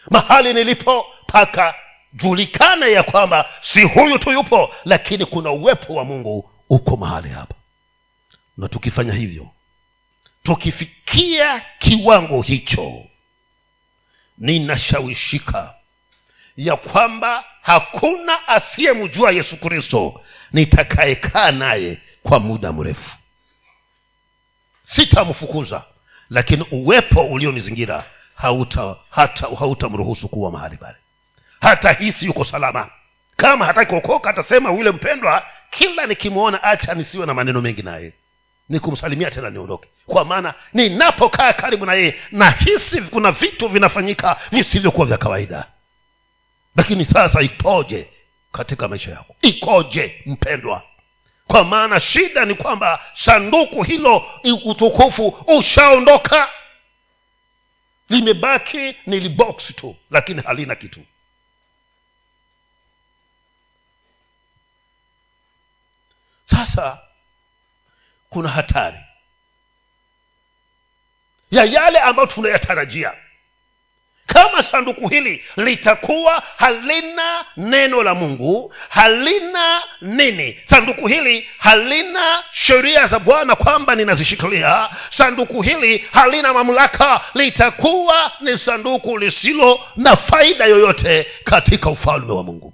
mahali nilipo paka julikane ya kwamba si huyu tu yupo lakini kuna uwepo wa mungu uko mahali hapa. Na tukifanya hivyo tukifikia kiwango hicho ninashawishika ya kwamba hakuna asiyemjua yesu kristo nitakayekaa naye kwa muda mrefu. Sitamfukuza lakini uwepo ulionizingira hautamruhusu hauta kuwa mahali pale. Hata hisi yuko salama. Kama hataki kuokoka atasema yule mpendwa kila nikimwona acha nisiwe na maneno mengi naye. Nikumsalimia tena niondoke. Kwa maana ninapokaa karibu na yeye nahisi kuna vitu vinafanyika visivyokuwa vya kawaida lakini sasa ikoje katika maisha yako? Ikoje mpendwa? Kwa maana shida ni kwamba sanduku hilo utukufu ushaondoka. Limebaki ni libox tu lakini halina kitu. Sasa kuna hatari ya yale ambayo tunayatarajia kama sanduku hili litakuwa halina neno la mungu halina nini. Sanduku hili halina sheria za bwana kwamba ninazishikilia. Sanduku hili halina mamlaka. Litakuwa ni sanduku lisilo na faida yoyote katika ufalme wa mungu.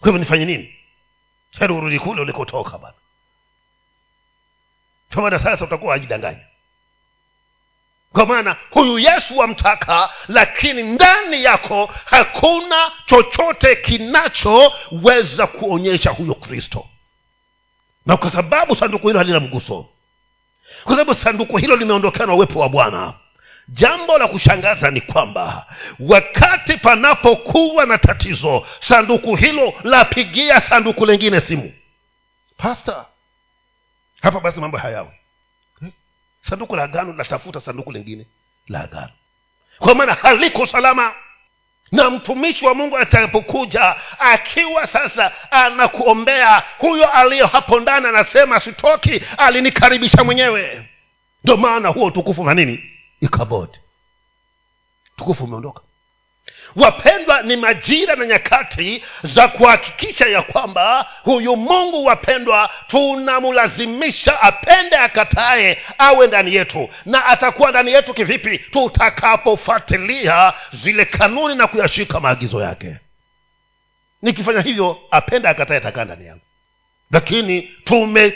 Kwa hivyo nifanye nini? Heri urudi kule ulikotoka bana kwa sasa utakuwa ajidanganya kwa maana huyu yesu wamtaka lakini ndani yako hakuna chochote kinachoweza kuonyesha huyo kristo. Na kwa sababu sanduku hilo halina mguso kwa sababu sanduku hilo limeondokana na uwepo wa bwana jambo la kushangaza ni kwamba wakati panapokuwa na tatizo sanduku hilo lapigia sanduku lengine simu. Pasta hapa basi mambo hayawi sanduku la agano linatafuta sanduku lingine la agano kwa maana haliko salama. Na mtumishi wa mungu atakapokuja akiwa sasa anakuombea huyo aliyo hapo ndani anasema sitoki alinikaribisha mwenyewe. Ndio maana huo utukufu na nini? Ikabodi. Tukufu umeondoka wapendwa ni majira na nyakati za kuhakikisha ya kwamba huyu mungu wapendwa tunamlazimisha apende akataye awe ndani yetu. Na atakuwa ndani yetu kivipi? Tutakapofuatilia zile kanuni na kuyashika maagizo yake. Nikifanya hivyo apende akataye atakaa ndani yangu. Lakini tume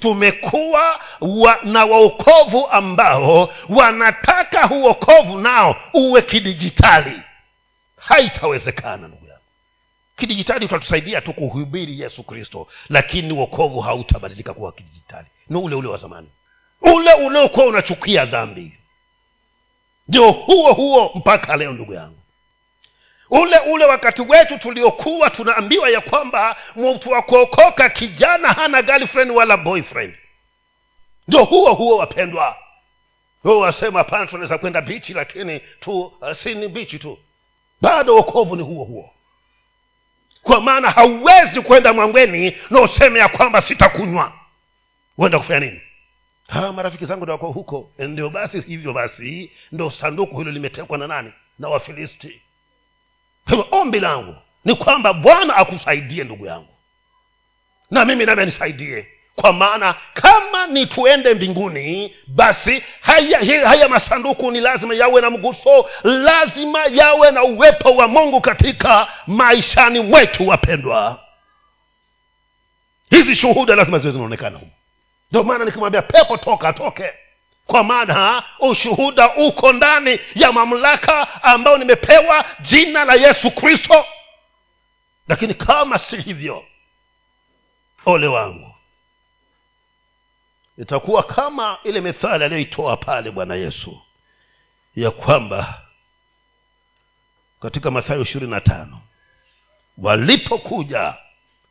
tumekuwa wa, na waokovu ambao wanataka huokovu nao uwe kidijitali haitawezekana ndugu yangu. Kidijitali utatusaidia tu kuhubiri yesu kristo lakini uokovu hautabadilika kuwa kidijitali. Ni ule ule wa zamani. Ule uliokuwa unachukia dhambi. Ndio huo huo mpaka leo ndugu yangu. Ule ule wakati wetu tuliokuwa tunaambiwa ya kwamba mtu wa kuokoka kijana hana girlfriend wala boyfriend. Ndio huo huo wapendwa. Wasema hapana tunaweza kwenda bichi lakini tu uh, si ni bichi tu bado wokovu ni huo huo. Kwa maana hauwezi kwenda mwangweni na useme ya kwamba sitakunywa. Huenda kufanya nini? Ha, marafiki zangu wako huko. Ndio basi hivyo basi ndo sanduku hilo limetekwa na nani? Na wafilisti. Hivyo ombi langu ni kwamba bwana akusaidie ndugu yangu. Na mimi nami anisaidie kwa maana kama ni tuende mbinguni basi haya, haya masanduku ni lazima yawe na mguso lazima yawe na uwepo wa mungu katika maishani mwetu wapendwa. Hizi shuhuda lazima ziwe zinaonekana humu. Ndio maana nikimwambia pepo toka toke. Kwa maana ushuhuda uko ndani ya mamlaka ambayo nimepewa jina la yesu kristo. Lakini kama si hivyo ole wangu itakuwa kama ile methali aliyoitoa pale bwana yesu ya kwamba katika mathayo ishirini na tano walipokuja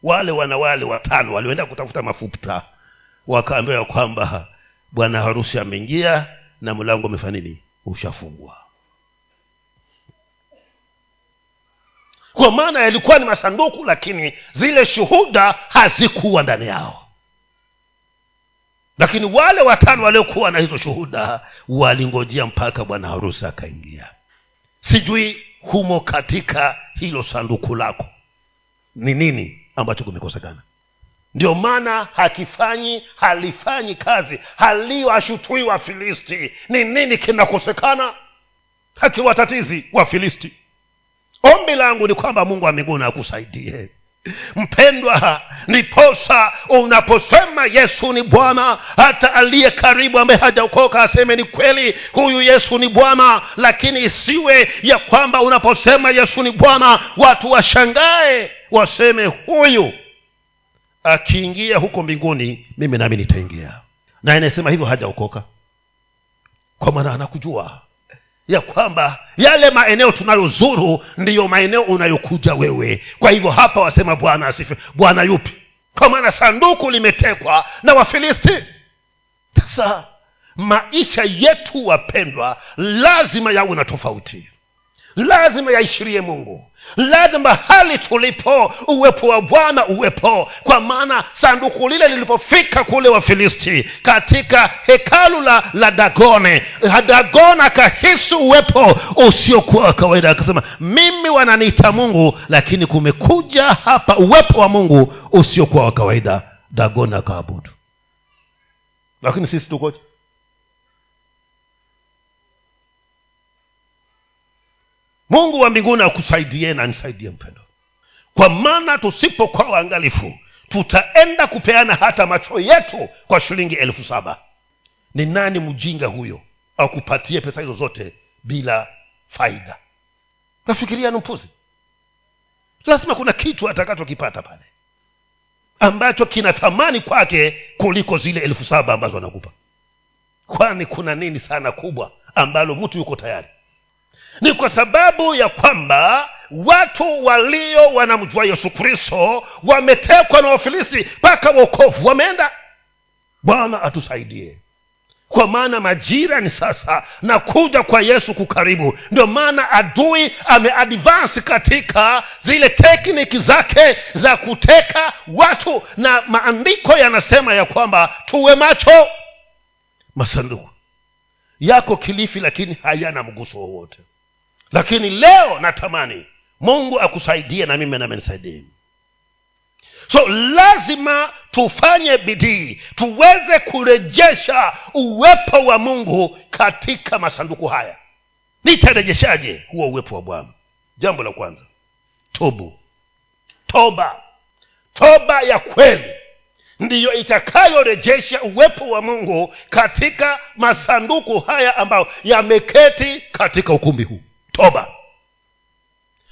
wale wanawale watano walioenda kutafuta mafuta wakaambiwa ya kwamba bwana harusi ameingia na mlango umefanya nini? Ushafungwa. Kwa maana yalikuwa ni masanduku lakini zile shuhuda hazikuwa ndani yao lakini wale watano waliokuwa na hizo shuhuda walingojea mpaka bwana harusi akaingia. Sijui humo katika hilo sanduku lako ni nini ambacho kumekosekana. Ndio maana hakifanyi halifanyi kazi haliwashutui wafilisti. Ni nini kinakosekana? Hakiwatatizi wafilisti. Ombi langu ni kwamba mungu wa mbinguni akusaidie mpendwa ndiposa unaposema yesu ni bwana hata aliye karibu ambaye hajaokoka aseme ni kweli huyu yesu ni bwana. Lakini isiwe ya kwamba unaposema yesu ni bwana watu washangae waseme huyu akiingia huko mbinguni mimi nami nitaingia. Na inasema hivyo hajaokoka. Kwa maana anakujua ya kwamba yale maeneo tunayozuru ndiyo maeneo unayokuja wewe. Kwa hivyo hapa wasema bwana asife bwana yupi? Kwa maana sanduku limetekwa na wafilisti. Sasa maisha yetu wapendwa lazima yawe na tofauti. Lazima yaishirie mungu lazima hali tulipo uwepo wa bwana uwepo. Kwa maana sanduku lile lilipofika kule wafilisti katika hekalu la, la dagone dagon akahisi uwepo usiokuwa wa kawaida. Akasema mimi wananiita mungu lakini kumekuja hapa uwepo wa mungu usiokuwa wa kawaida. Dagon akaabudu. Lakini sisi tukoje mungu wa mbinguni akusaidie na nisaidie mpendo. Kwa maana tusipokuwa waangalifu tutaenda kupeana hata macho yetu kwa shilingi elfu saba. Ni nani mjinga huyo akupatie pesa hizo zote bila faida? Nafikiria ni mpuzi lazima kuna kitu atakachokipata pale ambacho kina thamani kwake kuliko zile elfu saba ambazo anakupa. Kwani kuna nini sana kubwa ambalo mtu yuko tayari ni kwa sababu ya kwamba watu walio wanamjua yesu kristo wametekwa na wafilisi mpaka wokovu. Wameenda. Bwana atusaidie. Kwa maana majira ni sasa na kuja kwa yesu kukaribu. Ndio maana adui ameadvansi katika zile tekniki zake za kuteka watu na maandiko yanasema ya kwamba tuwe macho masanduku. Yako kilifi lakini hayana mguso wowote lakini leo natamani mungu akusaidie na mimi namenisaidie so lazima tufanye bidii tuweze kurejesha uwepo wa mungu katika masanduku haya. Nitarejeshaje huo uwepo wa bwana? Jambo la kwanza tubu toba. Toba ya kweli ndiyo itakayorejesha uwepo wa mungu katika masanduku haya ambayo yameketi katika ukumbi huu toba.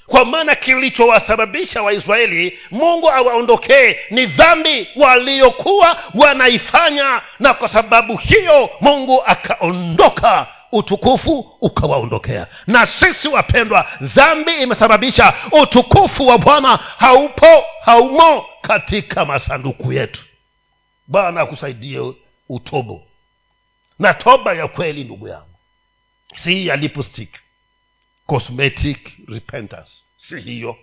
Kwa maana kilichowasababisha waisraeli mungu awaondokee ni dhambi waliokuwa wanaifanya na kwa sababu hiyo mungu akaondoka utukufu ukawaondokea. Na sisi wapendwa dhambi imesababisha utukufu wa bwana haupo haumo katika masanduku yetu. Bwana akusaidie utobo. Na toba ya kweli ndugu yangu si ya lipstick cosmetic repentance. Si hiyo.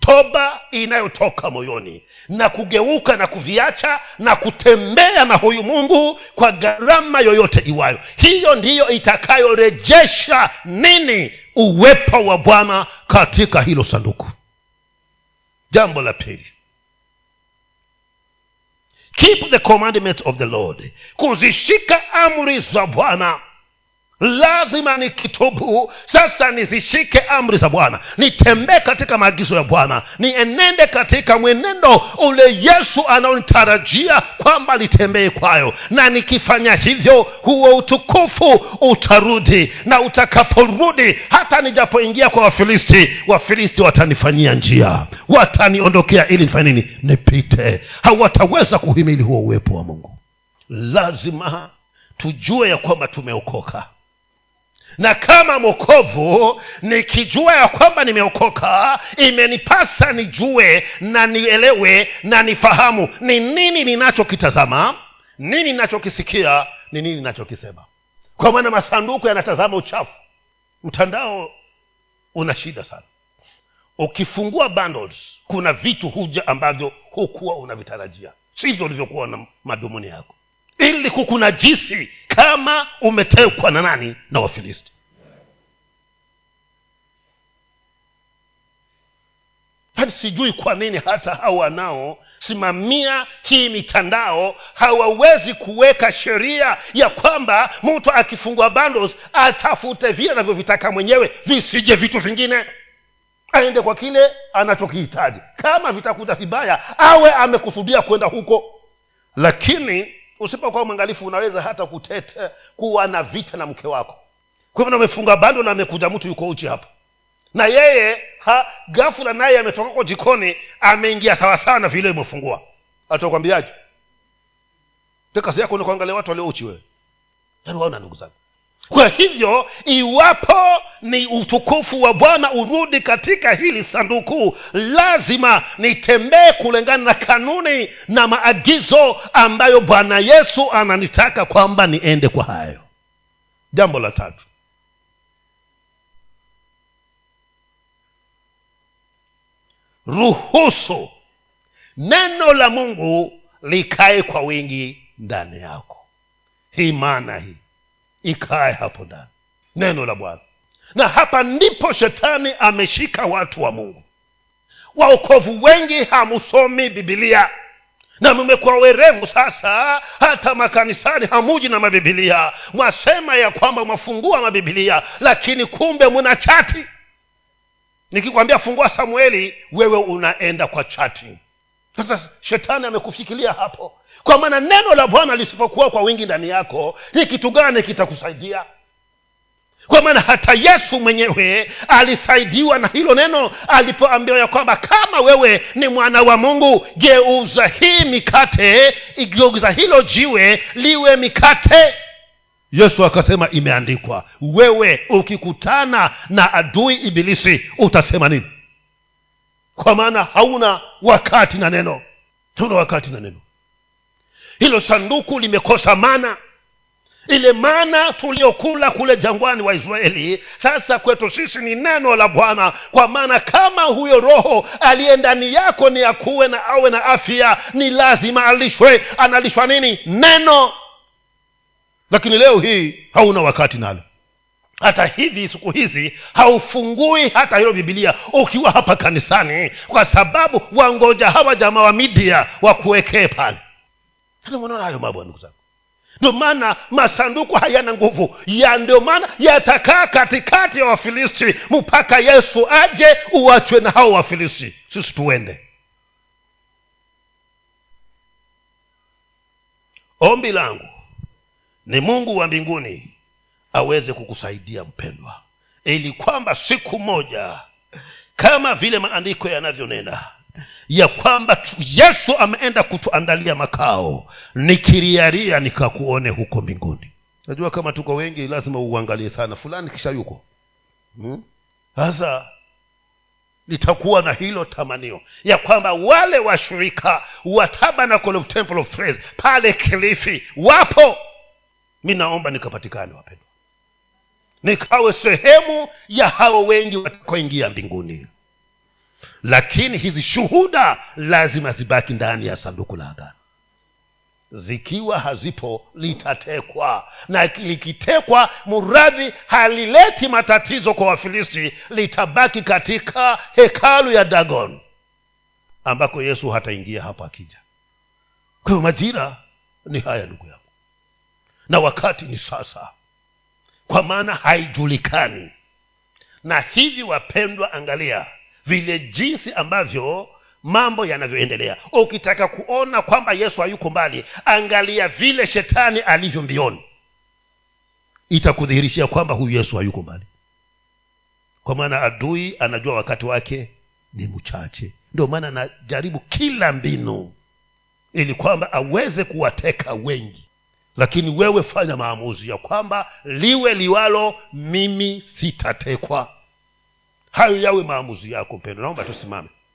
Toba inayotoka moyoni na kugeuka na kuviacha na kutembea na huyu mungu kwa gharama yoyote iwayo. Hiyo ndiyo itakayorejesha nini? Uwepo wa bwana katika hilo sanduku. Jambo la pili. Keep the commandments of the lord. Kuzishika amri za bwana lazima nikitubu sasa nizishike amri za bwana. Nitembee katika maagizo ya bwana. Nienende katika mwenendo ule yesu anaonitarajia kwamba nitembee kwayo. Na nikifanya hivyo huo utukufu utarudi. Na utakaporudi hata nijapoingia kwa wafilisti wafilisti watanifanyia njia. Wataniondokea ili nifanye nini? Nipite. Hawataweza kuhimili huo uwepo wa mungu. Lazima tujue ya kwamba tumeokoka na kama mokovu nikijua ya kwamba nimeokoka imenipasa nijue na nielewe na nifahamu ni nini ninachokitazama nini ninachokisikia ni nini ninachokisema. Kwa maana masanduku yanatazama uchafu. Mtandao una shida sana. Ukifungua bundles kuna vitu huja ambavyo hukuwa unavitarajia. Sivyo ulivyokuwa na madhumuni yako ili kukunajisi kama umetekwa na nani? Na wafilisti. Hadi sijui kwa nini hata hawa wanaosimamia hii mitandao hawawezi kuweka sheria ya kwamba mtu akifungua bundles atafute vile anavyovitaka mwenyewe visije vitu vingine. Aende kwa kile anachokihitaji. Kama vitakuta vibaya awe amekusudia kwenda huko. Lakini usipokuwa mwangalifu unaweza hata kutete kuwa na vita na mke wako. Kwa hivyo amefunga bando na amekuja mtu yuko uchi hapo na yeye ha gafula naye ametoka kwa jikoni ameingia sawasawa na vile imefungua. Atakwambiaje? Kazi yako ni kuangalia watu waliouchi wewe. Yaani waona ndugu zangu kwa hivyo iwapo ni utukufu wa bwana urudi katika hili sanduku lazima nitembee kulingana na kanuni na maagizo ambayo bwana yesu ananitaka kwamba niende kwa hayo. Jambo la tatu. Ruhusu neno la mungu likae kwa wingi ndani yako. Hii maana hii ikae hapo ndani. Neno la bwana. Na hapa ndipo shetani ameshika watu wa mungu. Waokovu wengi hamusomi bibilia na mmekuwa werevu sasa hata makanisani hamuji na mabibilia mwasema ya kwamba mwafungua mabibilia lakini kumbe muna chati. Nikikwambia fungua samueli wewe unaenda kwa chati sasa shetani amekufikilia hapo. Kwa maana neno la bwana lisipokuwa kwa wingi ndani yako ni kitu gani kitakusaidia? Kwa maana hata yesu mwenyewe alisaidiwa na hilo neno alipoambiwa ya kwamba kama wewe ni mwana wa mungu geuza hii mikate igeuza hilo jiwe liwe mikate. Yesu akasema imeandikwa wewe ukikutana na adui ibilisi utasema nini kwa maana hauna wakati na neno. Hauna wakati na neno. Hilo sanduku limekosa mana ile mana tuliokula kule jangwani wa israeli sasa kwetu sisi ni neno la bwana. Kwa maana kama huyo roho aliye ndani yako ni akuwe na awe na afya ni lazima alishwe. Analishwa nini? Neno. Lakini leo hii hauna wakati nalo hata hivi siku hizi haufungui hata hilo bibilia ukiwa hapa kanisani kwa sababu wangoja hawa jamaa wa midia wakuwekee pale. Mnaona hayo mambo ndugu zangu? Ndio maana masanduku hayana nguvu. Ya ndio maana yatakaa katikati ya wafilisti mpaka yesu aje uachwe na hao wafilisti. Sisi tuende. Ombi langu ni mungu wa mbinguni aweze kukusaidia mpendwa. Ili kwamba siku moja kama vile maandiko yanavyonena ya kwamba yesu ameenda kutuandalia makao nikiriaria nikakuone huko mbinguni. Najua kama tuko wengi lazima uangalie sana. Fulani kisha yuko. Hmm? sasa hmm? litakuwa na hilo tamanio ya kwamba wale washirika wa tabernacle of temple of praise pale kilifi wapo. Mi naomba nikapatikane wapendwa nikawe sehemu ya hao wengi watakaoingia mbinguni. Lakini hizi shuhuda lazima zibaki ndani ya sanduku la agano. Zikiwa hazipo litatekwa. Na likitekwa muradhi halileti matatizo kwa wafilisti litabaki katika hekalu ya dagon ambako yesu hataingia hapo akija. Kwa hiyo majira ni haya ndugu yangu. Na wakati ni sasa kwa maana haijulikani. Na hivi wapendwa angalia vile jinsi ambavyo mambo yanavyoendelea. Ukitaka kuona kwamba yesu hayuko mbali angalia vile shetani alivyo mbioni. Itakudhihirishia kwamba huyu yesu hayuko mbali. Kwa maana adui anajua wakati wake ni mchache. Ndio maana anajaribu kila mbinu ili kwamba aweze kuwateka wengi lakini wewe fanya maamuzi ya kwamba liwe liwalo mimi sitatekwa. Hayo yawe maamuzi yako mpendo naomba tusimame